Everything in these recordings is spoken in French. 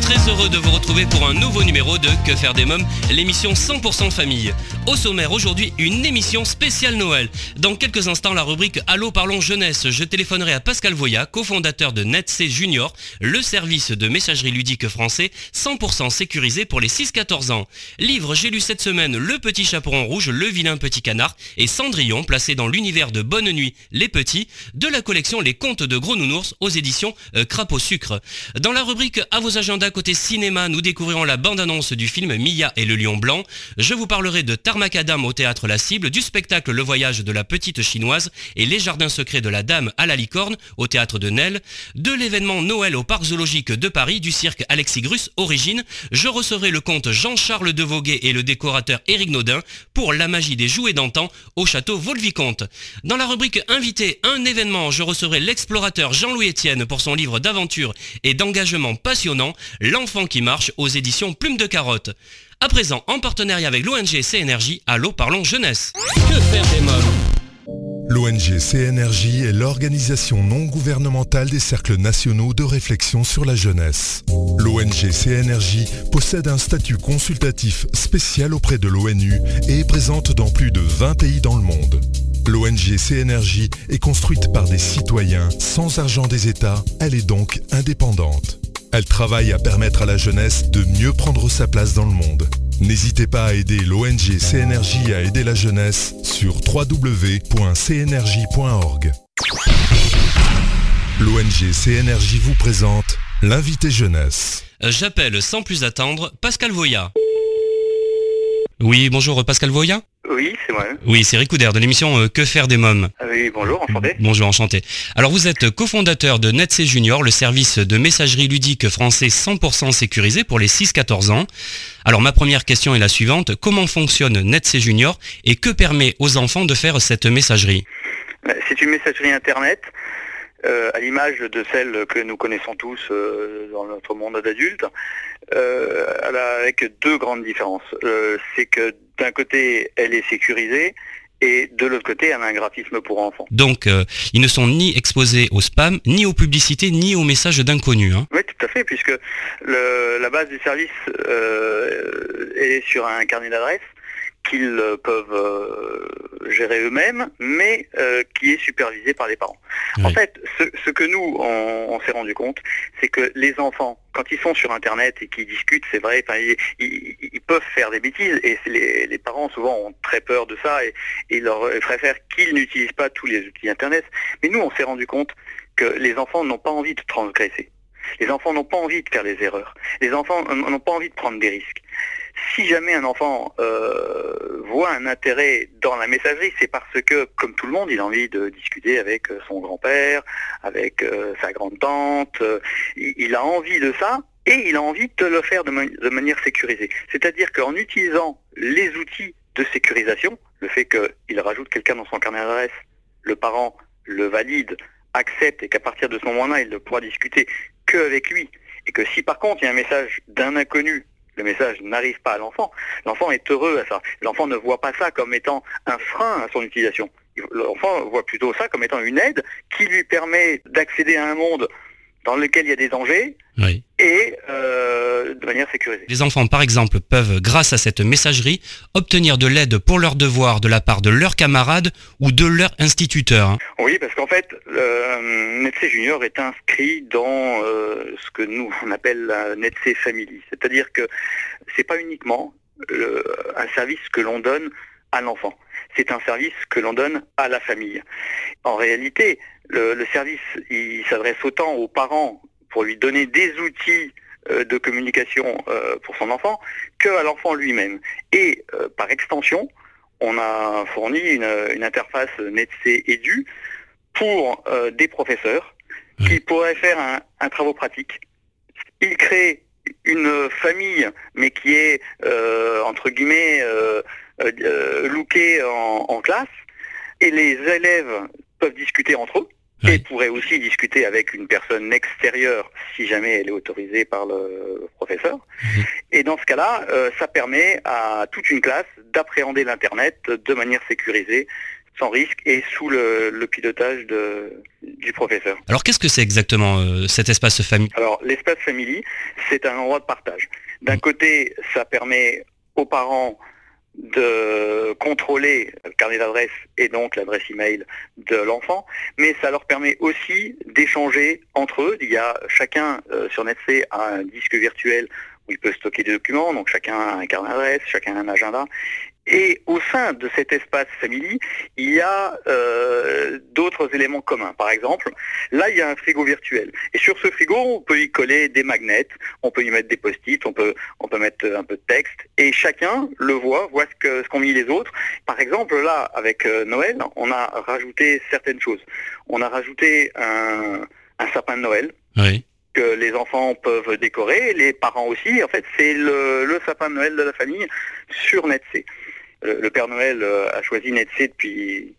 très heureux de vous retrouver pour un nouveau numéro de Que faire des mômes, l'émission 100% famille. Au sommaire aujourd'hui, une émission spéciale Noël. Dans quelques instants, la rubrique Allô parlons jeunesse. Je téléphonerai à Pascal Voya, cofondateur de NetC Junior, le service de messagerie ludique français 100% sécurisé pour les 6-14 ans. Livre, j'ai lu cette semaine Le Petit Chaperon Rouge, Le Vilain Petit Canard et Cendrillon, placé dans l'univers de Bonne Nuit, Les Petits, de la collection Les Contes de Gros Nounours aux éditions euh, Crapaud Sucre. Dans la rubrique À vos agendas côté cinéma, nous découvrirons la bande-annonce du film Mia et le Lion Blanc. Je vous parlerai de Tarmacadam au théâtre La Cible, du spectacle Le Voyage de la Petite Chinoise et Les Jardins Secrets de la Dame à la Licorne au théâtre de Nesle, de l'événement Noël au Parc Zoologique de Paris du cirque Alexis Grus Origine. Je recevrai le comte Jean-Charles de Voguet et le décorateur Éric Naudin pour La magie des jouets d'antan au château Vaux-le-Vicomte. Dans la rubrique Invité, un événement, je recevrai l'explorateur Jean-Louis Etienne pour son livre d'aventure et d'engagement passionnant, L'enfant qui marche aux éditions Plume de Carotte. À présent, en partenariat avec l'ONG CNRJ, Allô Parlons Jeunesse. Que faire des mômes L'ONG CNRJ est l'organisation non gouvernementale des cercles nationaux de réflexion sur la jeunesse. L'ONG CNRJ possède un statut consultatif spécial auprès de l'ONU et est présente dans plus de 20 pays dans le monde. L'ONG CNRJ est construite par des citoyens sans argent des États, elle est donc indépendante. Elle travaille à permettre à la jeunesse de mieux prendre sa place dans le monde. N'hésitez pas à aider l'ONG CNRJ à aider la jeunesse sur www.cnrj.org. L'ONG CNRJ vous présente l'invité jeunesse. Euh, J'appelle sans plus attendre Pascal Voya. Oui, bonjour Pascal Voya Oui, c'est moi. Oui, c'est Ricoudère de l'émission euh, Que faire des mômes Ah Oui, bonjour, enchanté. Bonjour, enchanté. Alors vous êtes cofondateur de NetC Junior, le service de messagerie ludique français 100% sécurisé pour les 6-14 ans. Alors ma première question est la suivante. Comment fonctionne NetC Junior et que permet aux enfants de faire cette messagerie? Euh, C'est une messagerie Internet, euh, à l'image de celle que nous connaissons tous euh, dans notre monde d'adultes, euh, avec deux grandes différences. Euh, C'est que d'un côté, elle est sécurisée, et de l'autre côté, elle a un graphisme pour enfants. Donc euh, ils ne sont ni exposés au spam, ni aux publicités, ni aux messages d'inconnus. hein. Oui, tout à fait, puisque le- la base du service euh, est sur un carnet d'adresses qu'ils euh, peuvent euh, gérer eux-mêmes, mais euh, qui est supervisé par les parents. En fait, ce, ce que nous, on, on s'est rendu compte, c'est que les enfants, quand ils sont sur Internet et qu'ils discutent, c'est vrai, ils, ils- ils peuvent faire des bêtises, et les, les parents souvent ont très peur de ça, et, et leur ils préfèrent qu'ils n'utilisent pas tous les outils Internet. Mais nous, on s'est rendu compte que les enfants n'ont pas envie de transgresser. Les enfants n'ont pas envie de faire des erreurs. Les enfants n'ont pas envie de prendre des risques. Si jamais un enfant euh, voit un intérêt dans la messagerie, c'est parce que, comme tout le monde, il a envie de discuter avec euh, son grand-père, avec euh, sa grande-tante. il, a envie de ça et il a envie de le faire de, ma- de manière sécurisée. C'est-à-dire qu'en utilisant les outils de sécurisation, le fait qu'il rajoute quelqu'un dans son carnet d'adresse, le parent le valide, accepte et qu'à partir de ce moment-là, il pourra discuter qu'avec lui. Et que si par contre il y a un message d'un inconnu, le message n'arrive pas à l'enfant, l'enfant est heureux à ça. L'enfant ne voit pas ça comme étant un frein à son utilisation. L'enfant voit plutôt ça comme étant une aide qui lui permet d'accéder à un monde dans lequel il y a des dangers Oui. et euh, de manière sécurisée. Les enfants, par exemple, peuvent, grâce à cette messagerie, obtenir de l'aide pour leurs devoirs de la part de leurs camarades ou de leur instituteur. hein. Oui, parce qu'en fait, euh, NetC Junior est inscrit dans euh, ce que nous on appelle la NetC Family. C'est-à-dire que c'est pas uniquement un service que l'on donne à l'enfant. C'est un service que l'on donne à la famille. En réalité, le, le service, il s'adresse autant aux parents pour lui donner des outils euh, de communication euh, pour son enfant qu'à l'enfant lui-même. Et euh, par extension, on a fourni une, une interface NetC Edu pour euh, des professeurs qui pourraient faire un, un travaux pratique. Ils créent une famille, mais qui est, euh, entre guillemets, looker en, classe et les élèves peuvent discuter entre eux et pourraient aussi discuter avec une personne extérieure si jamais elle est autorisée par le professeur. Mhm. Et dans ce cas-là, ça permet à toute une classe d'appréhender l'Internet de manière sécurisée sans risque et sous le, pilotage du professeur. Alors qu'est-ce que c'est exactement euh, cet espace famille? Alors l'espace famille, c'est un endroit de partage. D'un côté, ça permet aux parents de contrôler le carnet d'adresse et donc l'adresse email de l'enfant, mais ça leur permet aussi d'échanger entre eux. Il y a chacun euh, sur NetC a un disque virtuel où il peut stocker des documents, donc chacun a un carnet d'adresse, chacun a un agenda, et au sein de cet espace family, il y a euh, d'autres éléments communs. Par exemple, là, il y a un frigo virtuel. Et sur ce frigo, on peut y coller des magnets, on peut y mettre des post-it, on peut, on peut mettre un peu de texte. Et chacun le voit, voit ce qu'ont ce qu'ont mis les autres. Par exemple, là, avec euh, Noël, on a rajouté certaines choses. On a rajouté un, sapin de Noël. que les enfants peuvent décorer, les parents aussi. En fait, c'est le, le, sapin de Noël de la famille sur Netsy le, Père Noël euh, a choisi Netsy depuis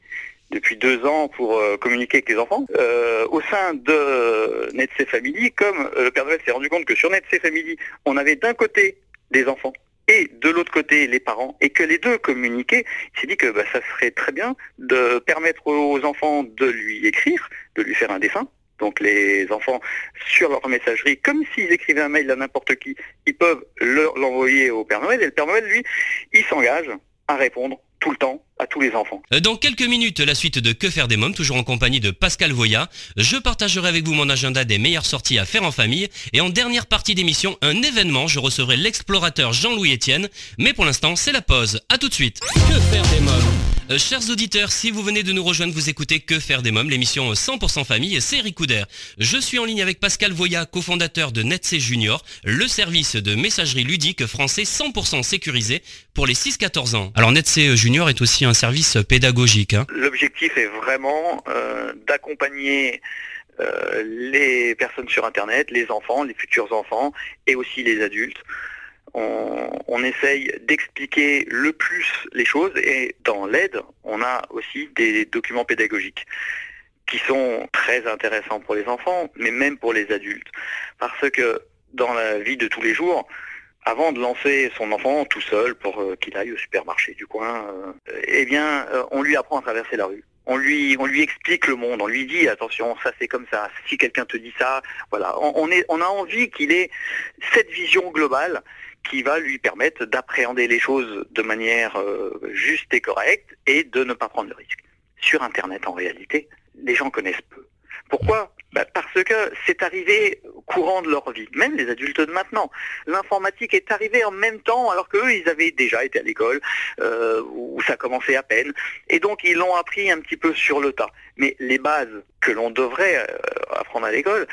depuis deux ans pour euh, communiquer avec les enfants. Euh, au sein de Netsy Family, comme le Père Noël s'est rendu compte que sur Netsy Family, on avait d'un côté des enfants et de l'autre côté les parents, et que les deux communiquaient, il s'est dit que bah, ça serait très bien de permettre aux enfants de lui écrire, de lui faire un dessin. Donc les enfants, sur leur messagerie, comme s'ils écrivaient un mail à n'importe qui, ils peuvent l'envoyer au Père Noël, et le Père Noël, lui, il s'engage à répondre tout le temps à tous les enfants. Euh, dans quelques minutes, la suite de Que faire des mômes, toujours en compagnie de Pascal Voya. Je partagerai avec vous mon agenda des meilleures sorties à faire en famille. Et en dernière partie d'émission, un événement, je recevrai l'explorateur Jean-Louis Etienne. Mais pour l'instant, c'est la pause. A tout de suite. Que faire des mômes euh, chers auditeurs, si vous venez de nous rejoindre, vous écoutez Que faire des mômes, l'émission 100% famille, c'est Eric Je suis en ligne avec Pascal Voya, cofondateur de NetC Junior, le service de messagerie ludique français 100% sécurisé pour les 6-14 ans. Alors NetC Junior est aussi un service pédagogique. Hein. L'objectif est vraiment euh, d'accompagner euh, les personnes sur Internet, les enfants, les futurs enfants et aussi les adultes on, essaye d'expliquer le plus les choses et dans l'aide, on a aussi des documents pédagogiques qui sont très intéressants pour les enfants, mais même pour les adultes. Parce que dans la vie de tous les jours, avant de lancer son enfant tout seul pour euh, qu'il aille au supermarché du coin, euh, eh bien, euh, on lui apprend à traverser la rue. On lui, on lui explique le monde, on lui dit attention, ça c'est comme ça. Si quelqu'un te dit ça, voilà, on, est, on a envie qu'il ait cette vision globale qui va lui permettre d'appréhender les choses de manière juste et correcte et de ne pas prendre de risques. Sur Internet, en réalité, les gens connaissent peu. Pourquoi? Bah, Parce que c'est arrivé courant de leur vie, même les adultes de maintenant. L'informatique est arrivée en même temps alors qu'eux, ils avaient déjà été à l'école, euh, où ça commençait à peine. Et donc, ils l'ont appris un petit peu sur le tas. Mais les bases que l'on devrait euh, apprendre à l'école,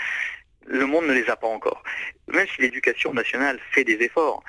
le monde ne les a pas encore. Même si l'éducation nationale fait des efforts,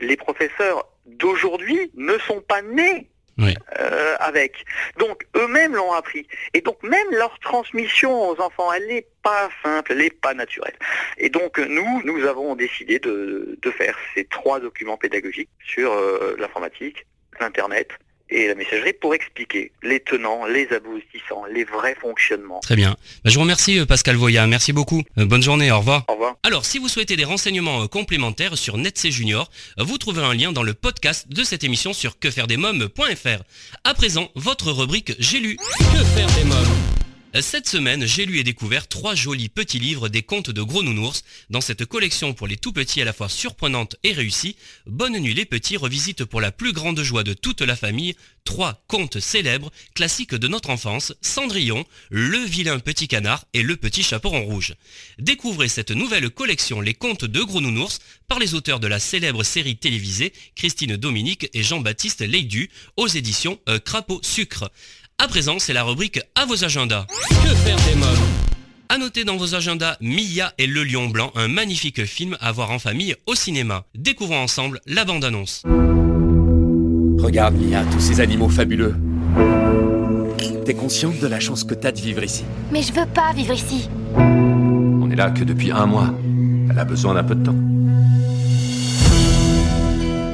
les professeurs d'aujourd'hui ne sont pas nés euh, avec. Donc eux-mêmes l'ont appris. Et donc même leur transmission aux enfants, elle n'est pas simple, elle n'est pas naturelle. Et donc nous, nous avons décidé de, faire ces trois documents pédagogiques sur euh, l'informatique, l'Internet et la messagerie pour expliquer les tenants, les aboutissants, les vrais fonctionnements. Très bien. Bah, je vous remercie euh, Pascal Voya, merci beaucoup. Euh, bonne journée, au revoir. Au revoir. Alors, si vous souhaitez des renseignements euh, complémentaires sur NetC Junior, vous trouverez un lien dans le podcast de cette émission sur quefairedesmoms.fr. À présent, votre rubrique J'ai lu. Que faire des mômes? Cette semaine, j'ai lu et découvert trois jolis petits livres des contes de gros nounours. Dans cette collection pour les tout petits à la fois surprenante et réussie, Bonne nuit les petits revisite pour la plus grande joie de toute la famille trois contes célèbres, classiques de notre enfance, Cendrillon, Le vilain petit canard et Le petit chaperon rouge. Découvrez cette nouvelle collection Les contes de gros nounours par les auteurs de la célèbre série télévisée Christine Dominique et Jean-Baptiste Leidu aux éditions euh, Crapaud Sucre. À présent, c'est la rubrique à vos agendas. Que faire des mômes à noter dans vos agendas Mia et le lion blanc, un magnifique film à voir en famille au cinéma. Découvrons ensemble la bande-annonce. Regarde Mia, tous ces animaux fabuleux. T'es consciente de la chance que t'as de vivre ici? Mais je veux pas vivre ici. On est là que depuis un mois. Elle a besoin d'un peu de temps.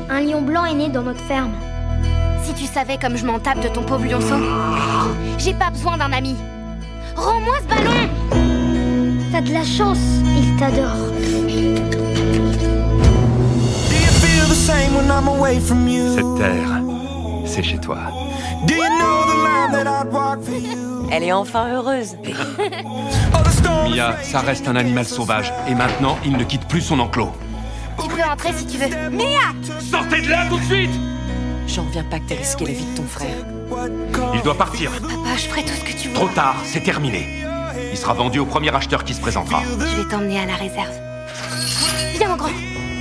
Un lion blanc est né dans notre ferme. Si tu savais comme je m'en tape de ton pauvre lionceau. J'ai pas besoin d'un ami. Rends-moi ce ballon T'as de la chance, il t'adore. Cette terre, c'est chez toi. Elle est enfin heureuse. Mia, ça reste un animal sauvage. Et maintenant, il ne quitte plus son enclos. Tu peux entrer si tu veux. Sortez de là tout de suite J'en reviens pas que t'aies risqué la vie de ton frère. Il doit partir. Papa, je ferai tout ce que tu veux. Trop tard, c'est terminé. Il sera vendu au premier acheteur qui se présentera. Je vais t'emmener à la réserve. Viens, mon grand.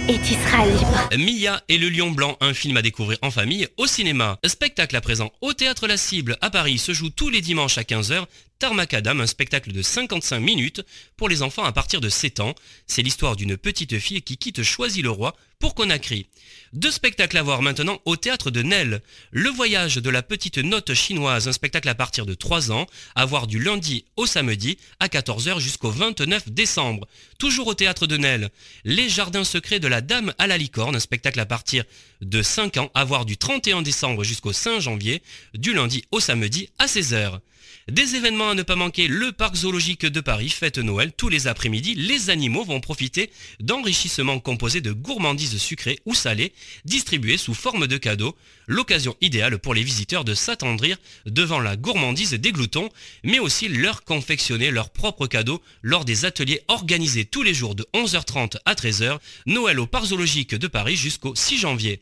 Et tu seras libre. Mia et le Lion Blanc, un film à découvrir en famille au cinéma. Spectacle à présent au Théâtre La Cible à Paris se joue tous les dimanches à 15h. Tarmacadam, un spectacle de 55 minutes pour les enfants à partir de 7 ans. C'est l'histoire d'une petite fille qui quitte Choisy-le-Roi pour Conakry. Deux spectacles à voir maintenant au théâtre de Nel. Le voyage de la petite note chinoise, un spectacle à partir de 3 ans, à voir du lundi au samedi à 14h jusqu'au 29 décembre. Toujours au théâtre de Nel. Les jardins secrets de la dame à la licorne, un spectacle à partir de 5 ans, à voir du 31 décembre jusqu'au 5 janvier, du lundi au samedi à 16h. Des événements à ne pas manquer, le parc zoologique de Paris fête Noël tous les après-midi. Les animaux vont profiter d'enrichissements composés de gourmandises sucrées ou salées, distribuées sous forme de cadeaux. L'occasion idéale pour les visiteurs de s'attendrir devant la gourmandise des gloutons, mais aussi leur confectionner leurs propres cadeaux lors des ateliers organisés tous les jours de 11h30 à 13h. Noël au parc zoologique de Paris jusqu'au 6 janvier.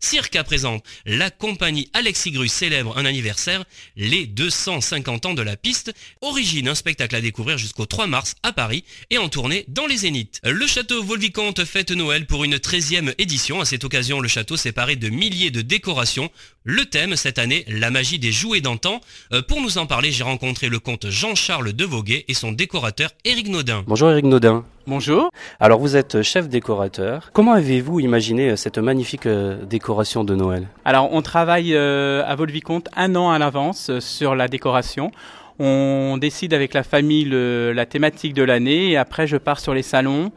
Cirque à présent, la compagnie Alexis Gru célèbre un anniversaire, les 250 ans de la piste. Origine, un spectacle à découvrir jusqu'au 3 mars à Paris et en tournée dans les Zéniths. Le château Volvicomte fête Noël pour une 13e édition. À cette occasion, le château s'est paré de milliers de décorations. Le thème cette année, la magie des jouets d'antan. Euh, pour nous en parler, j'ai rencontré le comte Jean-Charles Devoguet et son décorateur Éric Naudin. Bonjour Eric Naudin. Bonjour. Alors vous êtes chef décorateur. Comment avez-vous imaginé cette magnifique euh, décoration de Noël? Alors on travaille euh, à Volvicomte un an à l'avance euh, sur la décoration. On décide avec la famille le- la thématique de l'année et après je pars sur les salons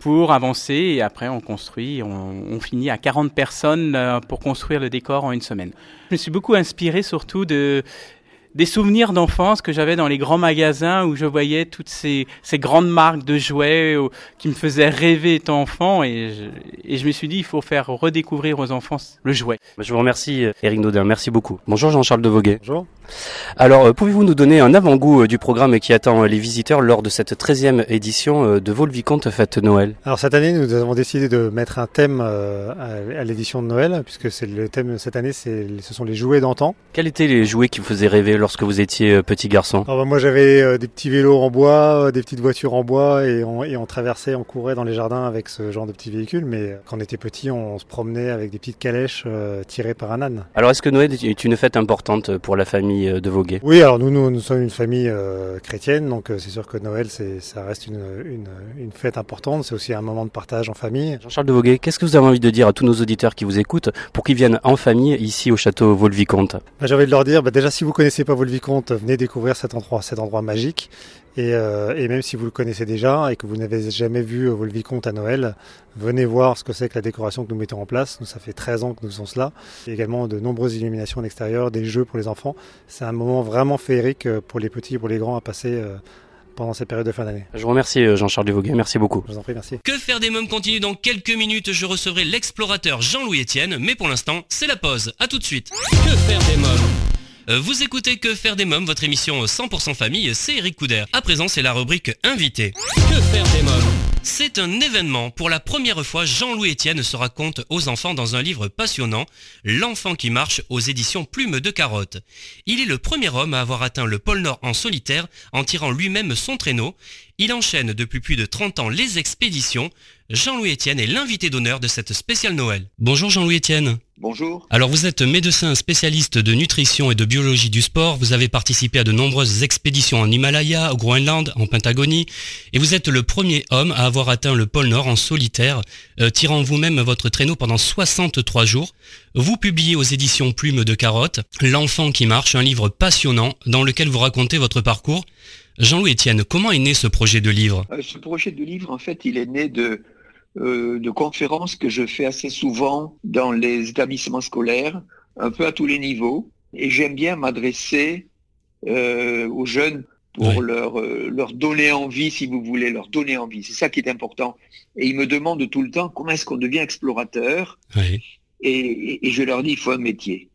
pour avancer et après on construit, on, on finit à 40 personnes euh, pour construire le décor en une semaine. Je me suis beaucoup inspiré surtout de des souvenirs d'enfance que j'avais dans les grands magasins où je voyais toutes ces, ces grandes marques de jouets euh, qui me faisaient rêver étant enfant et je, et je me suis dit il faut faire redécouvrir aux enfants le jouet. Je vous remercie Eric Naudin, merci beaucoup. Bonjour Jean-Charles Devoguet. Bonjour. Alors euh, pouvez-vous nous donner un avant-goût euh, du programme qui attend euh, les visiteurs lors de cette 13e édition euh, de Volvicomte Fête Noël? Alors cette année, nous avons décidé de mettre un thème euh, à, à l'édition de Noël, puisque c'est le thème cette année, c'est ce sont les jouets d'antan. Quels étaient les jouets qui vous faisaient rêver lorsque vous étiez euh, petit garçon? Alors bah, moi j'avais euh, des petits vélos en bois, euh, des petites voitures en bois, et on, et on traversait, on courait dans les jardins avec ce genre de petits véhicules. Mais quand on était petit, on, se promenait avec des petites calèches tirées par un âne. Alors est-ce que Noël est une fête importante pour la famille euh, Devoguet Oui, alors nous, nous, nous sommes une famille chrétienne, donc c'est sûr que Noël, c'est, ça reste une, une, une fête importante. C'est aussi un moment de partage en famille. Jean-Charles Devoguet, qu'est-ce que vous avez envie de dire à tous nos auditeurs qui vous écoutent pour qu'ils viennent en famille ici au château Volvicomte? Bah, J'ai envie de leur dire, bah, déjà si vous connaissez pas Volvicomte, venez découvrir cet endroit, cet endroit magique. Et, euh, et même si vous le connaissez déjà et que vous n'avez jamais vu euh, Volvicomte à Noël, venez voir ce que c'est que la décoration que nous mettons en place. Nous, ça fait 13 ans que nous sommes cela. Et également de nombreuses illuminations à l'extérieur, des jeux pour les enfants. C'est un moment vraiment féerique euh, pour les petits et pour les grands à passer euh, pendant cette période de fin d'année. Je vous remercie Jean-Charles Devoguet, merci beaucoup. Je vous en prie, merci. Que faire des mômes continue dans quelques minutes, je recevrai l'explorateur Jean-Louis Etienne, mais pour l'instant, c'est la pause. À tout de suite. Que faire des mômes? Vous écoutez Que faire des mômes, votre émission 100% famille, c'est Eric Couder. À présent, c'est la rubrique Invité. Que faire des mômes C'est un événement. Pour la première fois, Jean-Louis Etienne se raconte aux enfants dans un livre passionnant, L'enfant qui marche aux éditions Plume de Carotte. Il est le premier homme à avoir atteint le pôle Nord en solitaire en tirant lui-même son traîneau. Il enchaîne depuis plus de 30 ans les expéditions. Jean-Louis Etienne est l'invité d'honneur de cette spéciale Noël. Bonjour Jean-Louis Etienne. Bonjour. Alors vous êtes médecin spécialiste de nutrition et de biologie du sport, vous avez participé à de nombreuses expéditions en Himalaya, au Groenland, en Pentagonie, et vous êtes le premier homme à avoir atteint le pôle Nord en solitaire, euh, tirant vous-même votre traîneau pendant 63 jours. Vous publiez aux éditions Plume de Carotte, L'enfant qui marche, un livre passionnant dans lequel vous racontez votre parcours. Jean-Louis Etienne, comment est né ce projet de livre? Euh, Ce projet de livre, en fait, il est né de, euh, de conférences que je fais assez souvent dans les établissements scolaires un peu à tous les niveaux. Et j'aime bien m'adresser euh, aux jeunes pour leur, euh, leur donner envie, si vous voulez, leur donner envie. C'est ça qui est important. Et ils me demandent tout le temps comment est-ce qu'on devient explorateur. Et, et, je leur dis, il faut un métier.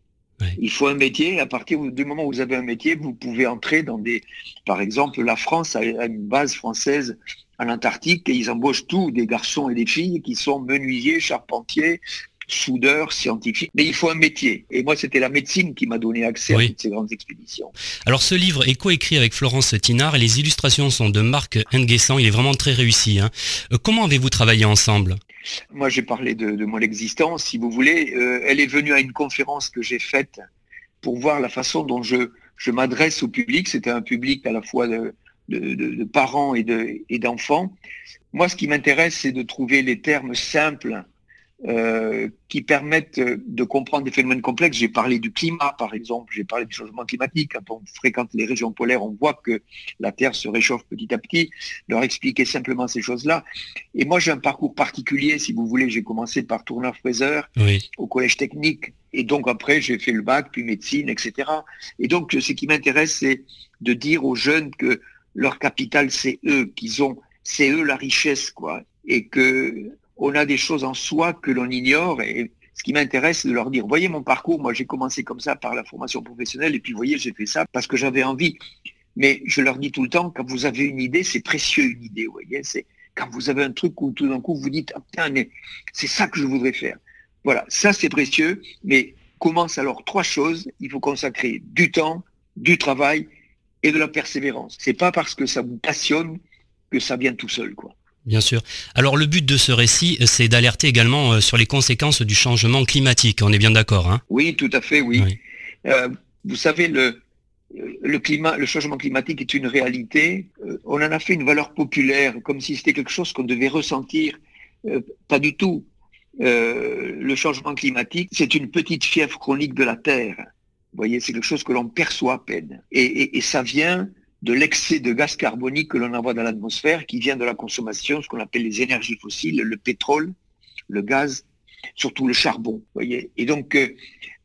Il faut un métier. À partir du moment où vous avez un métier, vous pouvez entrer dans des... Par exemple, la France a une base française à l'Antarctique et ils embauchent tous des garçons et des filles qui sont menuisiers, charpentiers, soudeur, scientifique, mais il faut un métier. Et moi, c'était la médecine qui m'a donné accès à toutes ces grandes expéditions. Alors, ce livre est coécrit avec Florence Tinard et les illustrations sont de Marc Nguessan. Il est vraiment très réussi. Hein. Euh, comment avez-vous travaillé ensemble? Moi, j'ai parlé de, mon existence, si vous voulez. Euh, elle est venue à une conférence que j'ai faite pour voir la façon dont je, je m'adresse au public. C'était un public à la fois de, de, parents et d'enfants. Moi, ce qui m'intéresse, c'est de trouver les termes simples euh, qui permettent de comprendre des phénomènes complexes. J'ai parlé du climat, par exemple, j'ai parlé du changement climatique. Quand on fréquente les régions polaires, on voit que la Terre se réchauffe petit à petit. Leur expliquer simplement ces choses-là. Et moi, j'ai un parcours particulier, si vous voulez. J'ai commencé par tourneur-fraiseur au collège technique. Et donc après, j'ai fait le bac, puis médecine, etc. Et donc, ce qui m'intéresse, c'est de dire aux jeunes que leur capital, c'est eux, qu'ils ont, c'est eux la richesse, quoi. Et que on a des choses en soi que l'on ignore. Et ce qui m'intéresse, c'est de leur dire, voyez mon parcours, moi j'ai commencé comme ça par la formation professionnelle, et puis voyez, j'ai fait ça parce que j'avais envie. Mais je leur dis tout le temps, quand vous avez une idée, c'est précieux une idée, voyez, c'est quand vous avez un truc où tout d'un coup vous dites, ah, c'est ça que je voudrais faire. Voilà, ça c'est précieux, mais commence alors trois choses. Il faut consacrer du temps, du travail et de la persévérance. C'est pas parce que ça vous passionne que ça vient tout seul, quoi. Bien sûr. Alors le but de ce récit, c'est d'alerter également euh, sur les conséquences du changement climatique. On est bien d'accord, hein? Oui, tout à fait, oui. Euh, vous savez, le, le, climat, le changement climatique est une réalité. Euh, on en a fait une valeur populaire, comme si c'était quelque chose qu'on devait ressentir. pas du tout. le changement climatique, c'est une petite fièvre chronique de la Terre. Vous voyez, c'est quelque chose que l'on perçoit à peine. Et, et ça vient de l'excès de gaz carbonique que l'on envoie dans l'atmosphère, qui vient de la consommation, ce qu'on appelle les énergies fossiles, le pétrole, le gaz, surtout le charbon. Voyez Et donc, euh,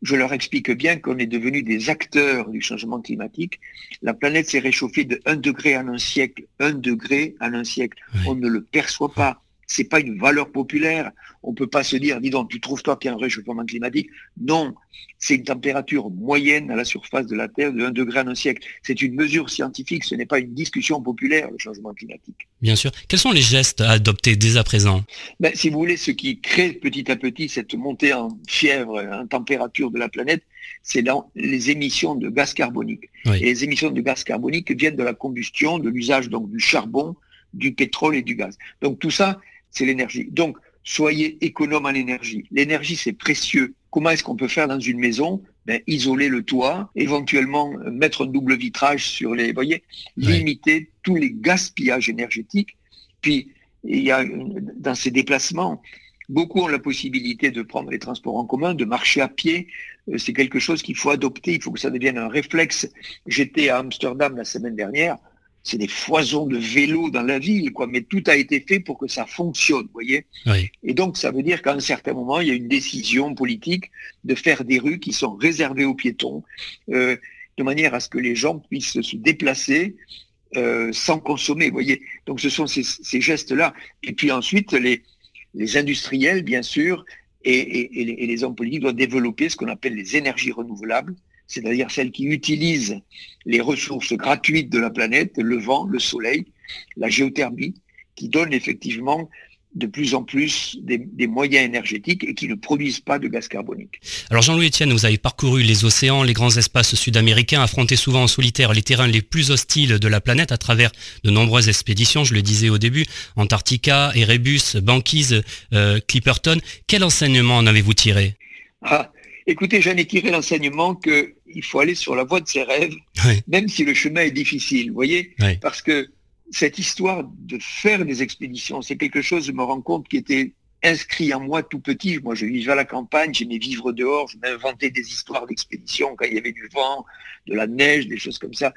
je leur explique bien qu'on est devenu des acteurs du changement climatique. La planète s'est réchauffée de 1 degré en un siècle, 1 degré en un siècle. On ne le perçoit pas c'est pas une valeur populaire. On peut pas se dire, dis donc, tu trouves toi qu'il y a un réchauffement climatique. Non, c'est une température moyenne à la surface de la Terre de 1 degré en un siècle. C'est une mesure scientifique, ce n'est pas une discussion populaire, le changement climatique. Bien sûr. Quels sont les gestes à adopter dès à présent? Ben, Si vous voulez, ce qui crée petit à petit cette montée en fièvre, en température de la planète, c'est dans les émissions de gaz carbonique. Et les émissions de gaz carbonique viennent de la combustion, de l'usage donc du charbon, du pétrole et du gaz. Donc tout ça, c'est l'énergie. Donc, soyez économe en énergie. L'énergie, c'est précieux. Comment est-ce qu'on peut faire dans une maison? Ben, Isoler le toit, éventuellement mettre un double vitrage sur les... voyez, limiter tous les gaspillages énergétiques. Puis, il y a dans ces déplacements, beaucoup ont la possibilité de prendre les transports en commun, de marcher à pied. Euh, c'est quelque chose qu'il faut adopter, il faut que ça devienne un réflexe. J'étais à Amsterdam la semaine dernière, c'est des foisons de vélos dans la ville, quoi. Mais tout a été fait pour que ça fonctionne, vous voyez. Et donc, ça veut dire qu'à un certain moment, il y a une décision politique de faire des rues qui sont réservées aux piétons, euh, de manière à ce que les gens puissent se déplacer euh, sans consommer, vous voyez. Donc, ce sont ces, gestes-là. Et puis ensuite, les, les industriels, bien sûr, et, et les hommes politiques doivent développer ce qu'on appelle les énergies renouvelables c'est-à-dire celles qui utilisent les ressources gratuites de la planète, le vent, le soleil, la géothermie, qui donnent effectivement de plus en plus des, moyens énergétiques et qui ne produisent pas de gaz carbonique. Alors Jean-Louis Etienne, vous avez parcouru les océans, les grands espaces sud-américains, affronté souvent en solitaire les terrains les plus hostiles de la planète à travers de nombreuses expéditions, je le disais au début, Antarctica, Erebus, Banquise, euh, Clipperton. Quel enseignement en avez-vous tiré? Ah, Écoutez, j'en ai tiré l'enseignement qu'il faut aller sur la voie de ses rêves, même si le chemin est difficile, vous voyez? Parce que cette histoire de faire des expéditions, c'est quelque chose, je me rends compte, qui était inscrit en moi tout petit. Moi, je vivais à la campagne, j'aimais vivre dehors, je m'inventais des histoires d'expéditions quand il y avait du vent, de la neige, des choses comme ça.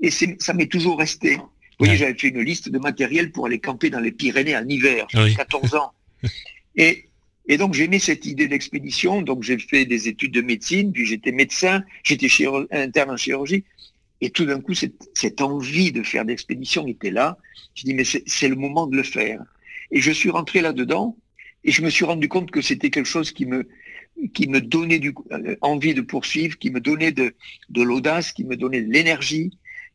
Et ça m'est toujours resté. Vous voyez, j'avais fait une liste de matériel pour aller camper dans les Pyrénées en hiver. J'avais 14 ans. Et Et donc j'aimais cette idée d'expédition, donc j'ai fait des études de médecine, puis j'étais médecin, j'étais interne en chirurgie, et tout d'un coup cette, envie de faire d'expédition était là. Je dis mais c'est le moment de le faire. Et je suis rentré là-dedans, et je me suis rendu compte que c'était quelque chose qui me qui me donnait du, euh, envie de poursuivre, qui me donnait de, de l'audace, qui me donnait de l'énergie,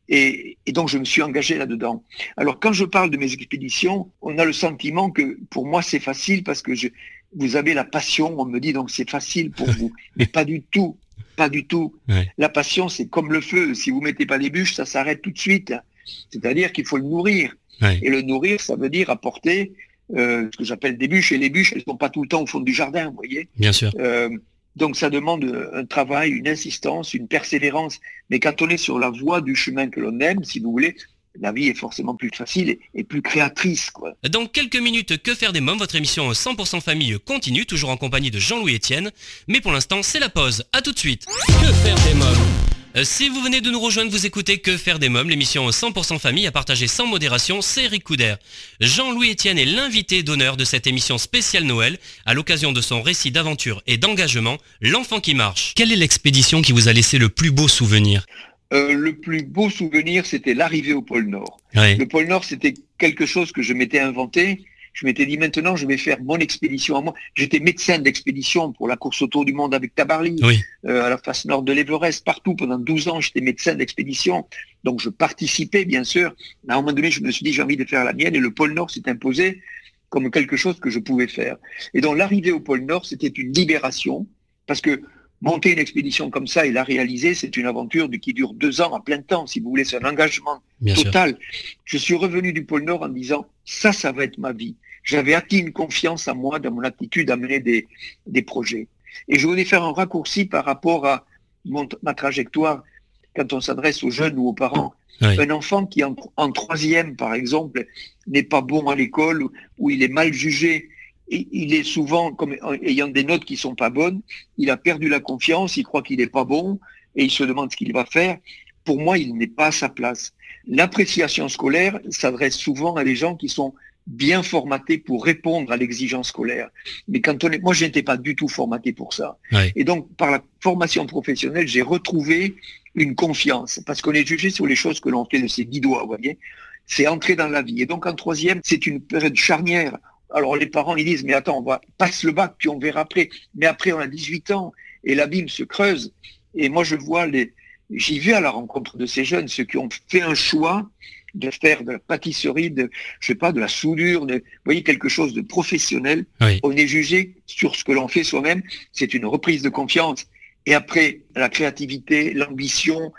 et, donc, je me suis engagé là-dedans. Alors, quand je parle de mes expéditions, on a le sentiment que pour moi, c'est facile parce que je, vous avez la passion. On me dit donc c'est facile pour vous. Mais pas du tout. Pas du tout. La passion, c'est comme le feu. Si vous mettez pas des bûches, ça s'arrête tout de suite. C'est-à-dire qu'il faut le nourrir. Et le nourrir, ça veut dire apporter euh, ce que j'appelle des bûches. Et les bûches, elles sont pas tout le temps au fond du jardin, vous voyez. Bien sûr. Euh, donc ça demande un travail, une insistance, une persévérance. Mais quand on est sur la voie du chemin que l'on aime, si vous voulez, la vie est forcément plus facile et, plus créatrice. Quoi. Dans quelques minutes, Que faire des mômes? Votre émission 100% famille continue, toujours en compagnie de Jean-Louis Etienne. Mais pour l'instant, c'est la pause. A tout de suite. Que faire des mômes? Euh, si vous venez de nous rejoindre, vous écoutez Que faire des mômes, l'émission 100% famille à partager sans modération, c'est Eric Couder. Jean-Louis Etienne est l'invité d'honneur de cette émission spéciale Noël, à l'occasion de son récit d'aventure et d'engagement, L'enfant qui marche. Quelle est l'expédition qui vous a laissé le plus beau souvenir? Euh, le plus beau souvenir, c'était l'arrivée au pôle Nord. Le pôle Nord, c'était quelque chose que je m'étais inventé je m'étais dit maintenant je vais faire mon expédition à moi. J'étais médecin d'expédition pour la course autour du monde avec Tabarly, euh, à la face nord de l'Everest, partout. Pendant 12 ans, j'étais médecin d'expédition. Donc je participais bien sûr. À un moment donné, je me suis dit j'ai envie de faire la mienne et le pôle Nord s'est imposé comme quelque chose que je pouvais faire. Et donc l'arrivée au pôle Nord, c'était une libération parce que monter une expédition comme ça et la réaliser, c'est une aventure qui dure deux ans à plein temps, si vous voulez, c'est un engagement total. Je suis revenu du pôle Nord en disant, ça, ça va être ma vie j'avais acquis une confiance en moi dans mon attitude à mener des, des projets. Et je voulais faire un raccourci par rapport à ma trajectoire quand on s'adresse aux jeunes ou aux parents. Un enfant qui en, en troisième, par exemple, n'est pas bon à l'école ou il est mal jugé, il est souvent comme ayant des notes qui sont pas bonnes, il a perdu la confiance, il croit qu'il n'est pas bon et il se demande ce qu'il va faire. Pour moi, il n'est pas à sa place. L'appréciation scolaire s'adresse souvent à des gens qui sont bien formaté pour répondre à l'exigence scolaire. Mais quand on est, moi, je n'étais pas du tout formaté pour ça. Et donc, par la formation professionnelle, j'ai retrouvé une confiance parce qu'on est jugé sur les choses que l'on fait de ses dix doigts, vous voyez. C'est entrer dans la vie. Et donc, en troisième, c'est une période charnière. Alors, les parents, ils disent, mais attends, on va passe le bac, puis on verra après. Mais après, on a 18 ans et l'abîme se creuse. Et moi, je vois les, j'y vais à la rencontre de ces jeunes, ceux qui ont fait un choix de faire de la pâtisserie, de, je sais pas, de la soudure, de, vous voyez, quelque chose de professionnel. On est jugé sur ce que l'on fait soi-même. C'est une reprise de confiance. Et après, la créativité, l'ambition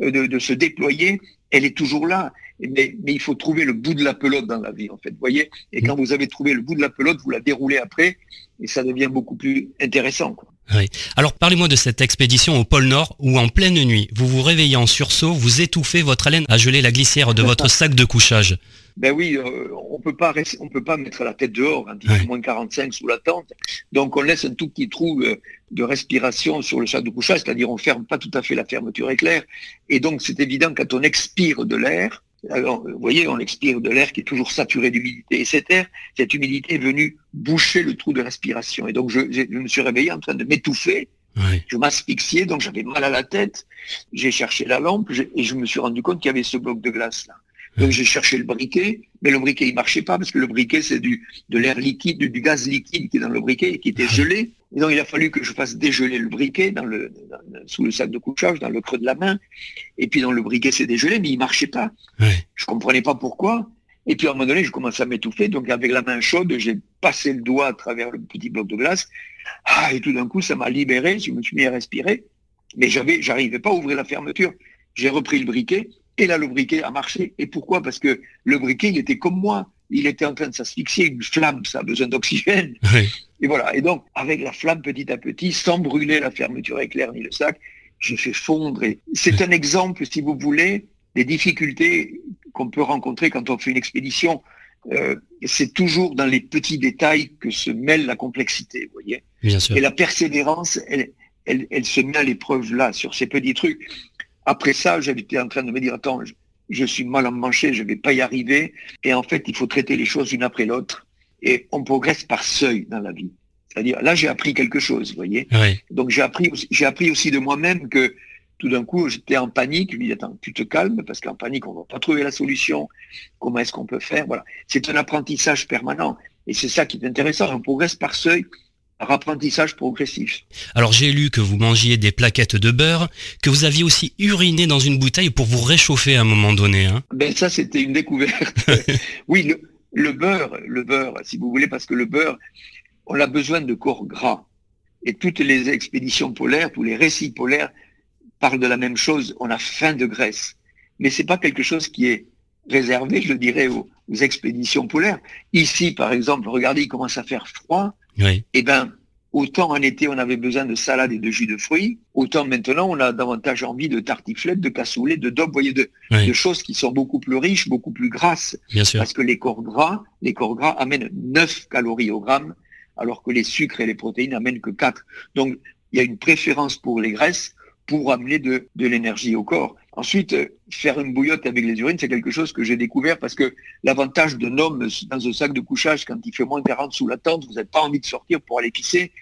euh, de, se déployer, elle est toujours là. Mais, mais, il faut trouver le bout de la pelote dans la vie, en fait. Vous voyez Et quand vous avez trouvé le bout de la pelote, vous la déroulez après, et ça devient beaucoup plus intéressant. Quoi. Oui. Alors parlez-moi de cette expédition au pôle Nord où en pleine nuit, vous vous réveillez en sursaut, vous étouffez votre haleine à geler la glissière de votre sac de couchage. Ben oui, euh, on peut pas on peut pas mettre la tête dehors, hein, moins moins 45 sous la tente. Donc on laisse un tout petit trou euh, de respiration sur le sac de couchage, c'est-à-dire on ferme pas tout à fait la fermeture éclair. Et donc c'est évident quand on expire de l'air, alors, vous voyez, on expire de l'air qui est toujours saturé d'humidité. Et cet air, cette humidité est venue boucher le trou de respiration. Et donc, je, me suis réveillé en train de m'étouffer. Je m'asphyxiais, donc j'avais mal à la tête. J'ai cherché la lampe et je me suis rendu compte qu'il y avait ce bloc de glace là. Donc j'ai cherché le briquet, mais le briquet il marchait pas parce que le briquet c'est du de l'air liquide, du, gaz liquide qui est dans le briquet et qui était gelé. Et donc il a fallu que je fasse dégeler le briquet dans le sous le sac de couchage, dans le creux de la main. Et puis dans le briquet c'est dégelé, mais il marchait pas. Ouais. Je comprenais pas pourquoi. Et puis à un moment donné, je commençais à m'étouffer. Donc avec la main chaude, j'ai passé le doigt à travers le petit bloc de glace. Ah, et tout d'un coup, ça m'a libéré. Je me suis mis à respirer. Mais j'avais, j'arrivais pas à ouvrir la fermeture. J'ai repris le briquet et là, le briquet a marché. Et pourquoi? Parce que le briquet, il était comme moi. Il était en train de s'asphyxier. Une flamme, ça a besoin d'oxygène. Et voilà. Et donc, avec la flamme, petit à petit, sans brûler la fermeture éclair ni le sac, j'ai fait fondre. C'est un exemple, si vous voulez, des difficultés qu'on peut rencontrer quand on fait une expédition. Euh, c'est toujours dans les petits détails que se mêle la complexité, vous voyez. Et la persévérance, elle, elle, elle se met à l'épreuve là, sur ces petits trucs. Après ça, j'étais en train de me dire, attends, je, suis mal emmanché, je ne vais pas y arriver. Et en fait, il faut traiter les choses une après l'autre. Et on progresse par seuil dans la vie. C'est-à-dire, là, j'ai appris quelque chose, vous voyez. Donc, j'ai appris, j'ai appris aussi de moi-même que tout d'un coup, j'étais en panique. Je lui dis, attends, tu te calmes, parce qu'en panique, on va pas trouver la solution. Comment est-ce qu'on peut faire? Voilà. C'est un apprentissage permanent. Et c'est ça qui est intéressant. On progresse par seuil, par apprentissage progressif. Alors, j'ai lu que vous mangiez des plaquettes de beurre, que vous aviez aussi uriné dans une bouteille pour vous réchauffer à un moment donné. Hein. ben, ça, c'était une découverte. oui, le, le beurre, le beurre, si vous voulez, parce que le beurre, on a besoin de corps gras. Et toutes les expéditions polaires, tous les récits polaires parlent de la même chose. On a faim de graisse. Mais c'est pas quelque chose qui est réservé, je dirais, aux, expéditions polaires. Ici, par exemple, regardez, il commence à faire froid. Oui. Eh ben, autant en été, on avait besoin de salade et de jus de fruits, autant maintenant, on a davantage envie de tartiflettes, de cassoulet, de dope, voyez, de, de, choses qui sont beaucoup plus riches, beaucoup plus grasses. Bien sûr. Parce que les corps gras, les corps gras amènent 9 calories au gramme alors que les sucres et les protéines n'amènent que 4. Donc, il y a une préférence pour les graisses pour amener de, l'énergie au corps. Ensuite, euh, faire une bouillotte avec les urines, c'est quelque chose que j'ai découvert parce que l'avantage d'un homme dans un sac de couchage, quand il fait moins de 40 sous la tente, vous n'avez pas envie de sortir pour aller pisser.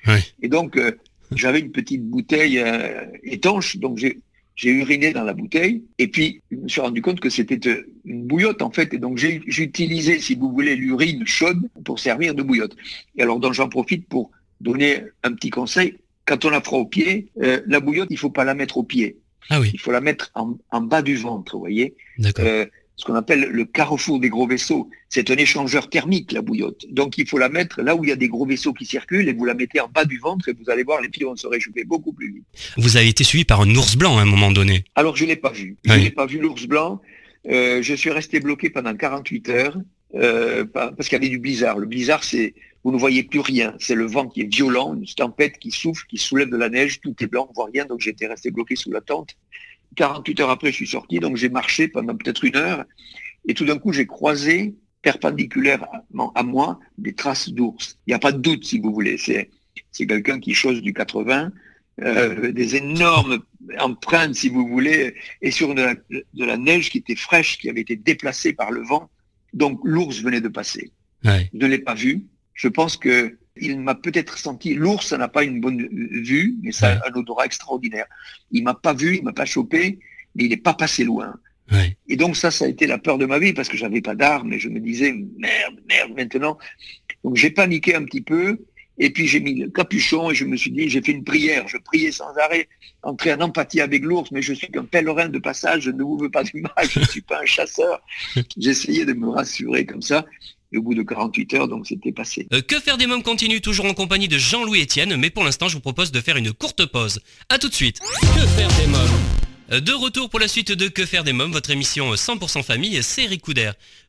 Et donc, euh, j'avais une petite bouteille euh, étanche, donc j'ai j'ai uriné dans la bouteille et puis je me suis rendu compte que c'était une bouillotte en fait et donc j'ai utilisé si vous voulez l'urine chaude pour servir de bouillotte. Et alors donc j'en profite pour donner un petit conseil. Quand on la fera au pied, euh, la bouillotte il faut pas la mettre au pied. Ah oui. Il faut la mettre en, en bas du ventre, vous voyez. D'accord. Euh, ce qu'on appelle le carrefour des gros vaisseaux. C'est un échangeur thermique, la bouillotte. Donc il faut la mettre là où il y a des gros vaisseaux qui circulent et vous la mettez en bas du ventre et vous allez voir, les pieds vont se réchauffer beaucoup plus vite. Vous avez été suivi par un ours blanc à un moment donné. Alors je ne l'ai pas vu. Je n'ai pas vu l'ours blanc. Euh, je suis resté bloqué pendant 48 heures euh, parce qu'il y avait du blizzard. Le blizzard, c'est vous ne voyez plus rien. C'est le vent qui est violent, une tempête qui souffle, qui soulève de la neige, tout est blanc, on voit rien. Donc j'étais resté bloqué sous la tente. 48 heures après, je suis sorti, donc j'ai marché pendant peut-être une heure, et tout d'un coup, j'ai croisé perpendiculairement à moi des traces d'ours. Il n'y a pas de doute, si vous voulez. C'est, c'est quelqu'un qui chose du 80, euh, des énormes empreintes, si vous voulez, et sur de la, de la, neige qui était fraîche, qui avait été déplacée par le vent. Donc l'ours venait de passer. Je ne l'ai pas vu. Je pense que il m'a peut-être senti, l'ours n'a pas une bonne vue, mais ça a un odorat extraordinaire. Il m'a pas vu, il m'a pas chopé, mais il n'est pas passé loin. Et donc ça, ça a été la peur de ma vie parce que j'avais pas d'armes et je me disais merde, merde maintenant. Donc j'ai paniqué un petit peu et puis j'ai mis le capuchon et je me suis dit j'ai fait une prière. Je priais sans arrêt, entrer en empathie avec l'ours, mais je suis qu'un pèlerin de passage. Je ne vous veux pas du mal. Je ne suis pas un chasseur. J'essayais de me rassurer comme ça. Et au bout de 48 heures, donc c'était passé. Euh, que faire des mômes continue toujours en compagnie de Jean-Louis Etienne, mais pour l'instant, je vous propose de faire une courte pause. À tout de suite. Que faire des mômes euh, de retour pour la suite de Que faire des mômes, votre émission 100% famille, c'est Eric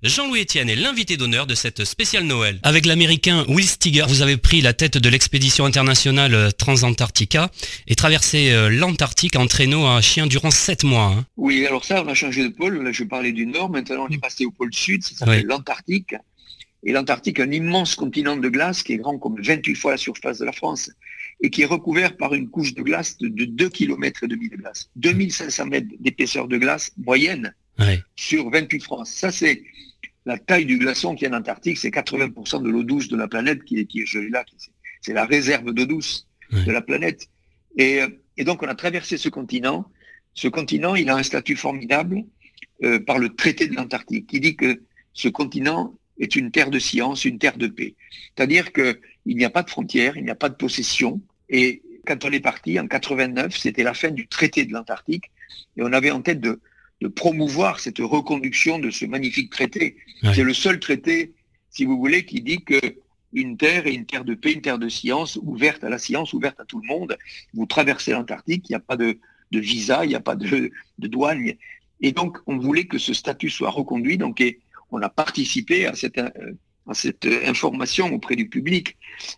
Jean-Louis Etienne est l'invité d'honneur de cette spéciale Noël. Avec l'américain Will Stiger, vous avez pris la tête de l'expédition internationale euh, Transantarctica et traversé euh, l'Antarctique en traîneau à chien durant 7 mois. Hein. Oui, alors ça, on a changé de pôle. Là, je parlais du Nord, maintenant on est passé au pôle Sud, ça s'appelle l'Antarctique. Et l'Antarctique, un immense continent de glace qui est grand comme 28 fois la surface de la France et qui est recouvert par une couche de glace de, 2 km et demi de glace. 2500 mètres d'épaisseur de glace moyenne sur 28 France. Ça, c'est la taille du glaçon qui est en Antarctique, c'est 80% de l'eau douce de la planète qui est, qui est gelée là. C'est la réserve d'eau douce de la planète. Et, et, donc, on a traversé ce continent. Ce continent, il a un statut formidable euh, par le traité de l'Antarctique, qui dit que ce continent est une terre de science, une terre de paix. C'est-à-dire qu'il n'y a pas de frontières, il n'y a pas de possession. Et quand on est parti, en 89, c'était la fin du traité de l'Antarctique. Et on avait en tête de, promouvoir cette reconduction de ce magnifique traité. C'est le seul traité, si vous voulez, qui dit que une terre est une terre de paix, une terre de science, ouverte à la science, ouverte à tout le monde. Vous traversez l'Antarctique, il n'y a pas de, visa, il n'y a pas de, de douane. Et donc, on voulait que ce statut soit reconduit. Donc, et on a participé à cette, euh, à cette information auprès du public.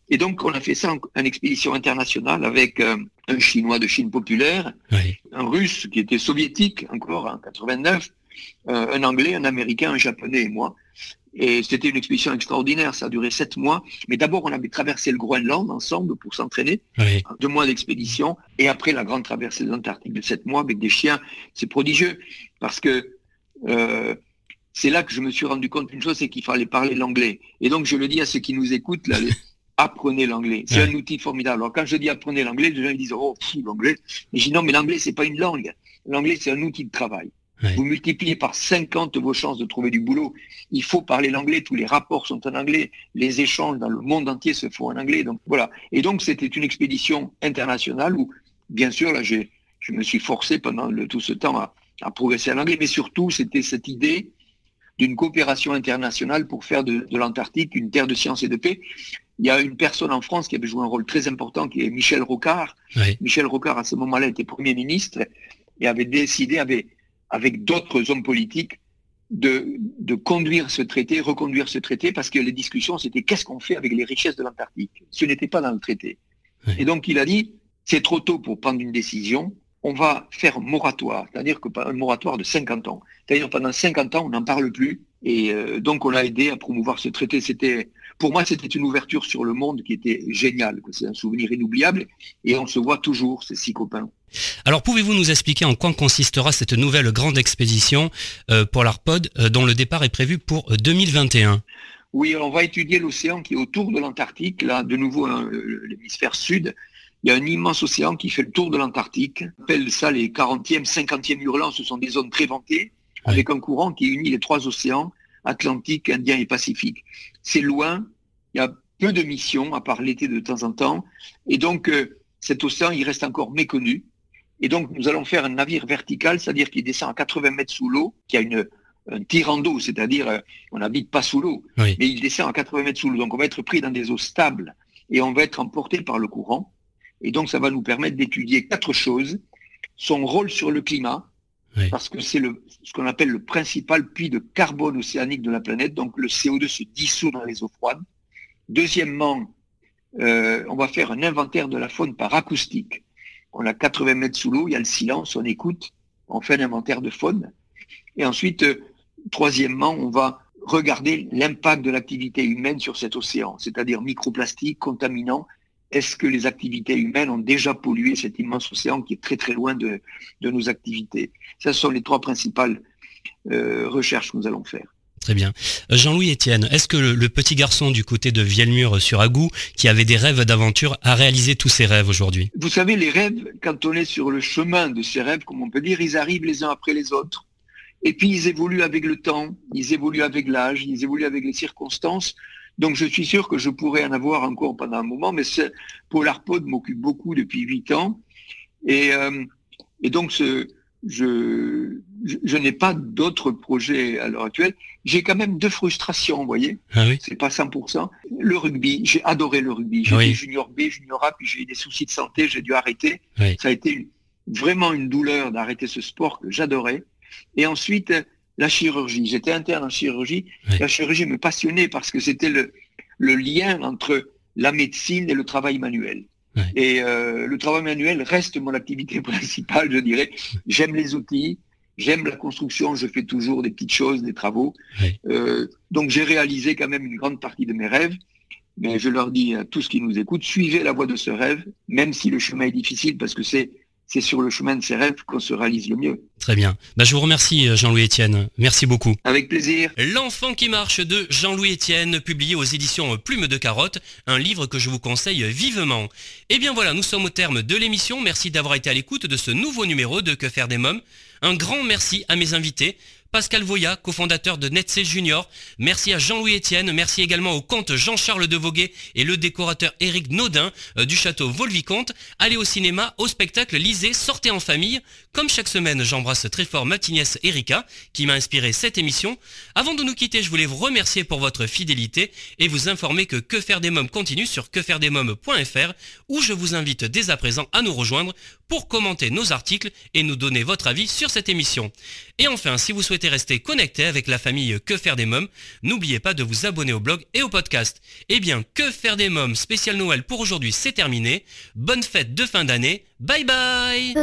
Et donc, on a fait ça en, expédition internationale avec euh, un Chinois de Chine populaire, un Russe qui était soviétique encore en 89, euh, un Anglais, un Américain, un Japonais et moi. Et c'était une expédition extraordinaire, ça a duré sept mois. Mais d'abord, on avait traversé le Groenland ensemble pour s'entraîner, deux mois d'expédition. Et après, la grande traversée de l'Antarctique de sept mois avec des chiens, c'est prodigieux. Parce que c'est là que je me suis rendu compte d'une chose, c'est qu'il fallait parler l'anglais. Et donc, je le dis à ceux qui nous écoutent, là, apprenez l'anglais. C'est un outil formidable. Alors quand je dis apprenez l'anglais, les gens ils disent oh l'anglais. Mais je dis non, mais l'anglais c'est pas une langue. L'anglais c'est un outil de travail. Vous multipliez par 50 vos chances de trouver du boulot. Il faut parler l'anglais. Tous les rapports sont en anglais. Les échanges dans le monde entier se font en anglais. Donc voilà. Et donc c'était une expédition internationale où, bien sûr, là j'ai, je me suis forcé pendant le, tout ce temps à, à progresser en anglais, mais surtout c'était cette idée d'une coopération internationale pour faire de, l'Antarctique une terre de science et de paix. Il y a une personne en France qui avait joué un rôle très important, qui est Michel Rocard. Michel Rocard, à ce moment-là, était Premier ministre et avait décidé, avait, avec d'autres hommes politiques, de, de, conduire ce traité, reconduire ce traité, parce que les discussions, c'était qu'est-ce qu'on fait avec les richesses de l'Antarctique? Ce n'était pas dans le traité. Et donc, il a dit, c'est trop tôt pour prendre une décision, on va faire moratoire, c'est-à-dire que un moratoire de 50 ans. C'est-à-dire pendant 50 ans, on n'en parle plus. Et euh, donc, on a aidé à promouvoir ce traité. C'était, pour moi, c'était une ouverture sur le monde qui était géniale. C'est un souvenir inoubliable. Et on se voit toujours, ces six copains. Alors, pouvez-vous nous expliquer en quoi consistera cette nouvelle grande expédition euh, pour l'ARPOD, euh, dont le départ est prévu pour 2021 Oui, on va étudier l'océan qui est autour de l'Antarctique, là, de nouveau, hein, l'hémisphère sud. Il y a un immense océan qui fait le tour de l'Antarctique. On appelle ça les 40e, 50e hurlants. Ce sont des zones très ventées, avec un courant qui unit les trois océans, Atlantique, Indien et Pacifique. C'est loin. Il y a peu de missions, à part l'été de temps en temps. Et donc, euh, cet océan, il reste encore méconnu. Et donc, nous allons faire un navire vertical, c'est-à-dire qu'il descend à 80 mètres sous l'eau, qui a une, un tirant d'eau, c'est-à-dire euh, on n'habite pas sous l'eau, mais il descend à 80 mètres sous l'eau. Donc, on va être pris dans des eaux stables et on va être emporté par le courant. Et donc, ça va nous permettre d'étudier quatre choses. Son rôle sur le climat, parce que c'est ce qu'on appelle le principal puits de carbone océanique de la planète. Donc, le CO2 se dissout dans les eaux froides. Deuxièmement, euh, on va faire un inventaire de la faune par acoustique. On a 80 mètres sous l'eau, il y a le silence, on écoute, on fait un inventaire de faune. Et ensuite, euh, troisièmement, on va regarder l'impact de l'activité humaine sur cet océan, c'est-à-dire microplastiques, contaminants, est-ce que les activités humaines ont déjà pollué cet immense océan qui est très très loin de, nos activités? Ce sont les trois principales euh, recherches que nous allons faire. Très bien. Euh, Jean-Louis Etienne, est-ce que le, petit garçon du côté de Vielmur sur Agou, qui avait des rêves d'aventure, a réalisé tous ses rêves aujourd'hui? Vous savez, les rêves, quand on est sur le chemin de ces rêves, comme on peut dire, ils arrivent les uns après les autres. Et puis ils évoluent avec le temps, ils évoluent avec l'âge, ils évoluent avec les circonstances. Donc je suis sûr que je pourrais en avoir encore pendant un moment, mais Polarpod m'occupe beaucoup depuis huit ans. Et, euh, et donc ce, je, je, n'ai pas d'autres projets à l'heure actuelle. J'ai quand même deux frustrations, vous voyez. Ah oui. C'est pas 100%. Le rugby, j'ai adoré le rugby. J'ai fait junior B, junior A, puis j'ai eu des soucis de santé, j'ai dû arrêter. Ça a été vraiment une douleur d'arrêter ce sport que j'adorais. Et ensuite, la chirurgie. J'étais interne en chirurgie. La chirurgie me passionnait parce que c'était le, le, lien entre la médecine et le travail manuel. Et euh, le travail manuel reste mon activité principale, je dirais. J'aime les outils, j'aime la construction, je fais toujours des petites choses, des travaux. Euh, donc j'ai réalisé quand même une grande partie de mes rêves. Mais je leur dis à tous qui nous écoutent, suivez la voie de ce rêve, même si le chemin est difficile, parce que c'est c'est sur le chemin de ses rêves qu'on se réalise le mieux. Très bien. Bah, je vous remercie Jean-Louis Etienne. Merci beaucoup. Avec plaisir. L'enfant qui marche de Jean-Louis Etienne, publié aux éditions Plume de Carotte, un livre que je vous conseille vivement. Et eh bien voilà, nous sommes au terme de l'émission. Merci d'avoir été à l'écoute de ce nouveau numéro de Que faire des mômes. Un grand merci à mes invités. Pascal Voya, cofondateur de Netsé Junior. Merci à Jean-Louis Etienne. Merci également au comte Jean-Charles de Voguet et le décorateur Éric Naudin euh, du château Volvicomte. Allez au cinéma, au spectacle, lisez, sortez en famille. Comme chaque semaine, j'embrasse très fort ma Erika qui m'a inspiré cette émission. Avant de nous quitter, je voulais vous remercier pour votre fidélité et vous informer que Que faire des mômes continue sur quefairedesmômes.fr où je vous invite dès à présent à nous rejoindre pour commenter nos articles et nous donner votre avis sur cette émission. Et enfin, si vous souhaitez rester connecté avec la famille Que faire des mômes, n'oubliez pas de vous abonner au blog et au podcast. Eh bien, Que faire des mômes spécial Noël pour aujourd'hui, c'est terminé. Bonne fête de fin d'année. Bye bye